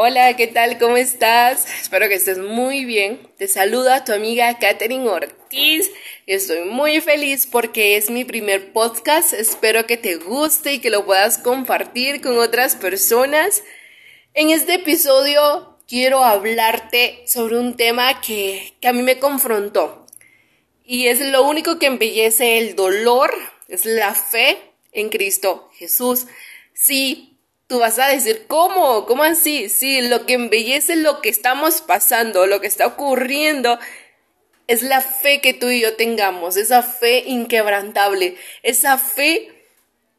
Hola, ¿qué tal? ¿Cómo estás? Espero que estés muy bien. Te saluda tu amiga Katherine Ortiz. Estoy muy feliz porque es mi primer podcast. Espero que te guste y que lo puedas compartir con otras personas. En este episodio quiero hablarte sobre un tema que, que a mí me confrontó. Y es lo único que embellece el dolor, es la fe en Cristo Jesús. Sí, tú vas a decir, ¿cómo? ¿Cómo así? Sí, lo que embellece lo que estamos pasando, lo que está ocurriendo, es la fe que tú y yo tengamos, esa fe inquebrantable, esa fe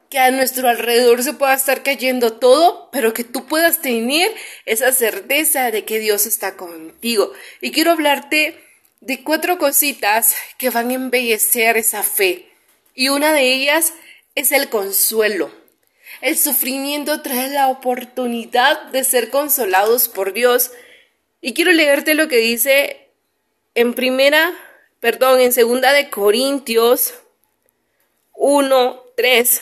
que a nuestro alrededor se pueda estar cayendo todo, pero que tú puedas tener esa certeza de que Dios está contigo. Y quiero hablarte de cuatro cositas que van a embellecer esa fe. Y una de ellas es el consuelo. El sufrimiento trae la oportunidad de ser consolados por Dios. Y quiero leerte lo que dice en primera, perdón, en segunda de Corintios 1, 3.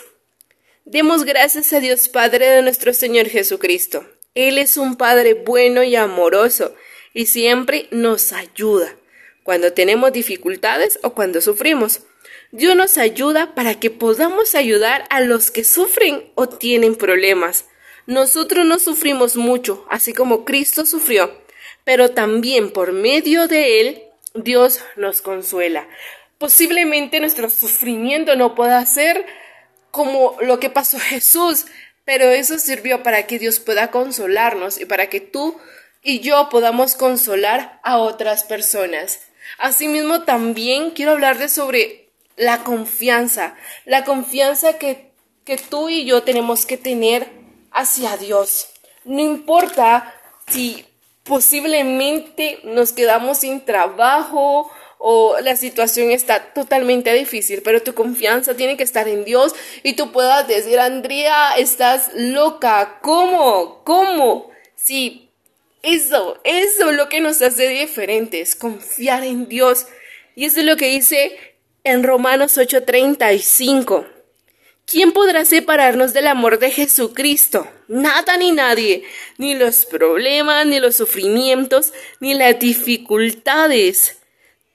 Demos gracias a Dios Padre de nuestro Señor Jesucristo. Él es un Padre bueno y amoroso y siempre nos ayuda cuando tenemos dificultades o cuando sufrimos. Dios nos ayuda para que podamos ayudar a los que sufren o tienen problemas. Nosotros no sufrimos mucho, así como Cristo sufrió, pero también por medio de Él Dios nos consuela. Posiblemente nuestro sufrimiento no pueda ser como lo que pasó Jesús, pero eso sirvió para que Dios pueda consolarnos y para que tú y yo podamos consolar a otras personas. Asimismo, también quiero hablar sobre la confianza, la confianza que, que tú y yo tenemos que tener hacia Dios. No importa si posiblemente nos quedamos sin trabajo o la situación está totalmente difícil, pero tu confianza tiene que estar en Dios y tú puedas decir, Andrea, estás loca, ¿cómo? ¿Cómo? Sí, eso, eso es lo que nos hace diferentes, confiar en Dios. Y eso es lo que dice en Romanos 8:35. ¿Quién podrá separarnos del amor de Jesucristo? Nada ni nadie, ni los problemas, ni los sufrimientos, ni las dificultades.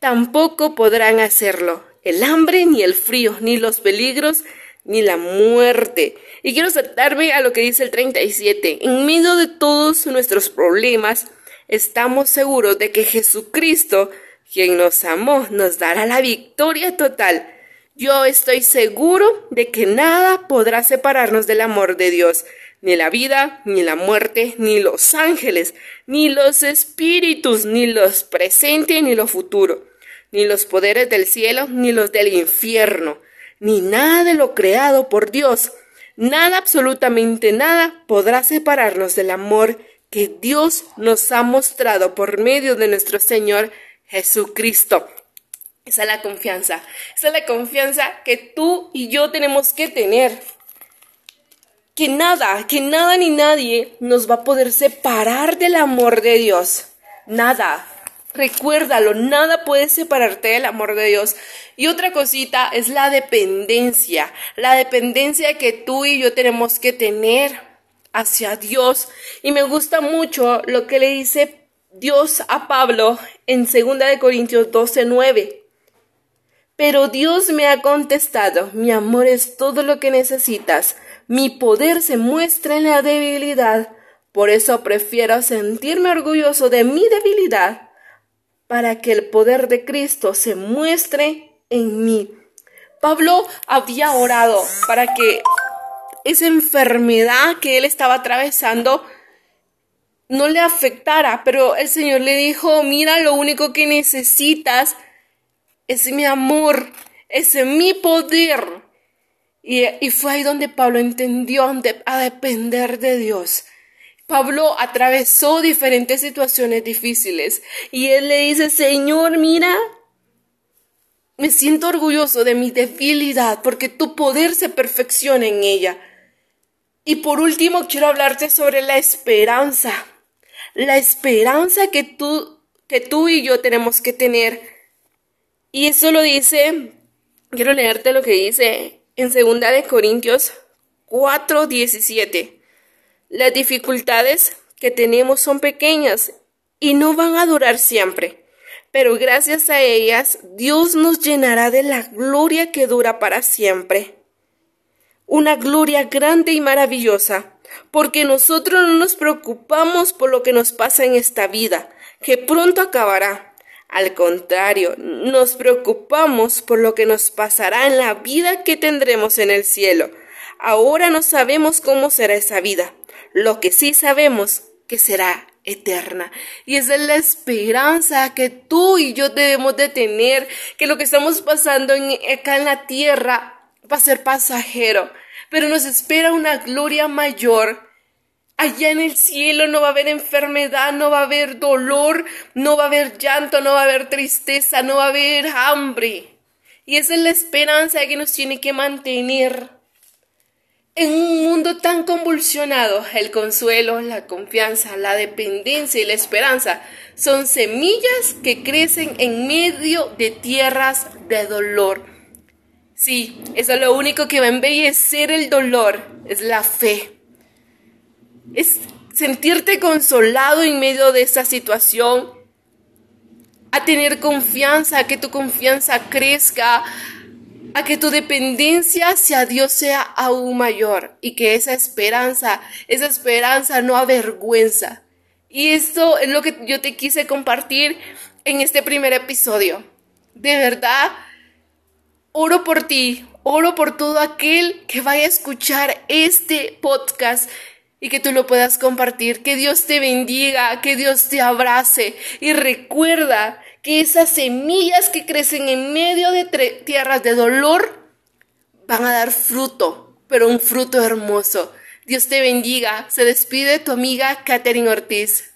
Tampoco podrán hacerlo el hambre, ni el frío, ni los peligros, ni la muerte. Y quiero saltarme a lo que dice el 37. En medio de todos nuestros problemas, estamos seguros de que Jesucristo, quien nos amó, nos dará la victoria total yo estoy seguro de que nada podrá separarnos del amor de Dios, ni la vida, ni la muerte, ni los ángeles, ni los espíritus, ni los presentes, ni lo futuro, ni los poderes del cielo, ni los del infierno, ni nada de lo creado por Dios. Nada, absolutamente nada, podrá separarnos del amor que Dios nos ha mostrado por medio de nuestro Señor Jesucristo. Esa es la confianza. Esa es la confianza que tú y yo tenemos que tener. Que nada, que nada ni nadie nos va a poder separar del amor de Dios. Nada. Recuérdalo, nada puede separarte del amor de Dios. Y otra cosita es la dependencia. La dependencia que tú y yo tenemos que tener hacia Dios. Y me gusta mucho lo que le dice Dios a Pablo en 2 de Corintios 12, 9. Pero Dios me ha contestado, mi amor es todo lo que necesitas, mi poder se muestra en la debilidad, por eso prefiero sentirme orgulloso de mi debilidad, para que el poder de Cristo se muestre en mí. Pablo había orado para que esa enfermedad que él estaba atravesando no le afectara, pero el Señor le dijo, mira, lo único que necesitas es mi amor, es mi poder. Y, fue ahí donde Pablo entendió a depender de Dios. Pablo atravesó diferentes situaciones difíciles y él le dice, Señor, mira, me siento orgulloso de mi debilidad porque tu poder se perfecciona en ella. Y por último, quiero hablarte sobre la esperanza. La esperanza que tú, que tú y yo tenemos que tener y eso lo dice, quiero leerte lo que dice en segunda de Corintios 4:17. Las dificultades que tenemos son pequeñas y no van a durar siempre. Pero gracias a ellas, Dios nos llenará de la gloria que dura para siempre. Una gloria grande y maravillosa, porque nosotros no nos preocupamos por lo que nos pasa en esta vida, que pronto acabará. Al contrario, nos preocupamos por lo que nos pasará en la vida que tendremos en el cielo. Ahora no sabemos cómo será esa vida. Lo que sí sabemos que será eterna. Y esa es la esperanza que tú y yo debemos de tener, que lo que estamos pasando acá en la tierra va a ser pasajero, pero nos espera una gloria mayor Allá en el cielo no va a haber enfermedad, no va a haber dolor, no va a haber llanto, no va a haber tristeza, no va a haber hambre. Y esa es la esperanza que nos tiene que mantener. En un mundo tan convulsionado, el consuelo, la confianza, la dependencia y la esperanza son semillas que crecen en medio de tierras de dolor. Sí, eso es lo único que va a embellecer el dolor, es la fe es sentirte consolado en medio de esa situación, a tener confianza, a que tu confianza crezca, a que tu dependencia hacia Dios sea aún mayor y que esa esperanza, esa esperanza no avergüenza. Y esto es lo que yo te quise compartir en este primer episodio. De verdad, oro por ti, oro por todo aquel que vaya a escuchar este podcast y que tú lo puedas compartir. Que Dios te bendiga, que Dios te abrace y recuerda que esas semillas que crecen en medio de tierras de dolor van a dar fruto, pero un fruto hermoso. Dios te bendiga. Se despide tu amiga Katherine Ortiz.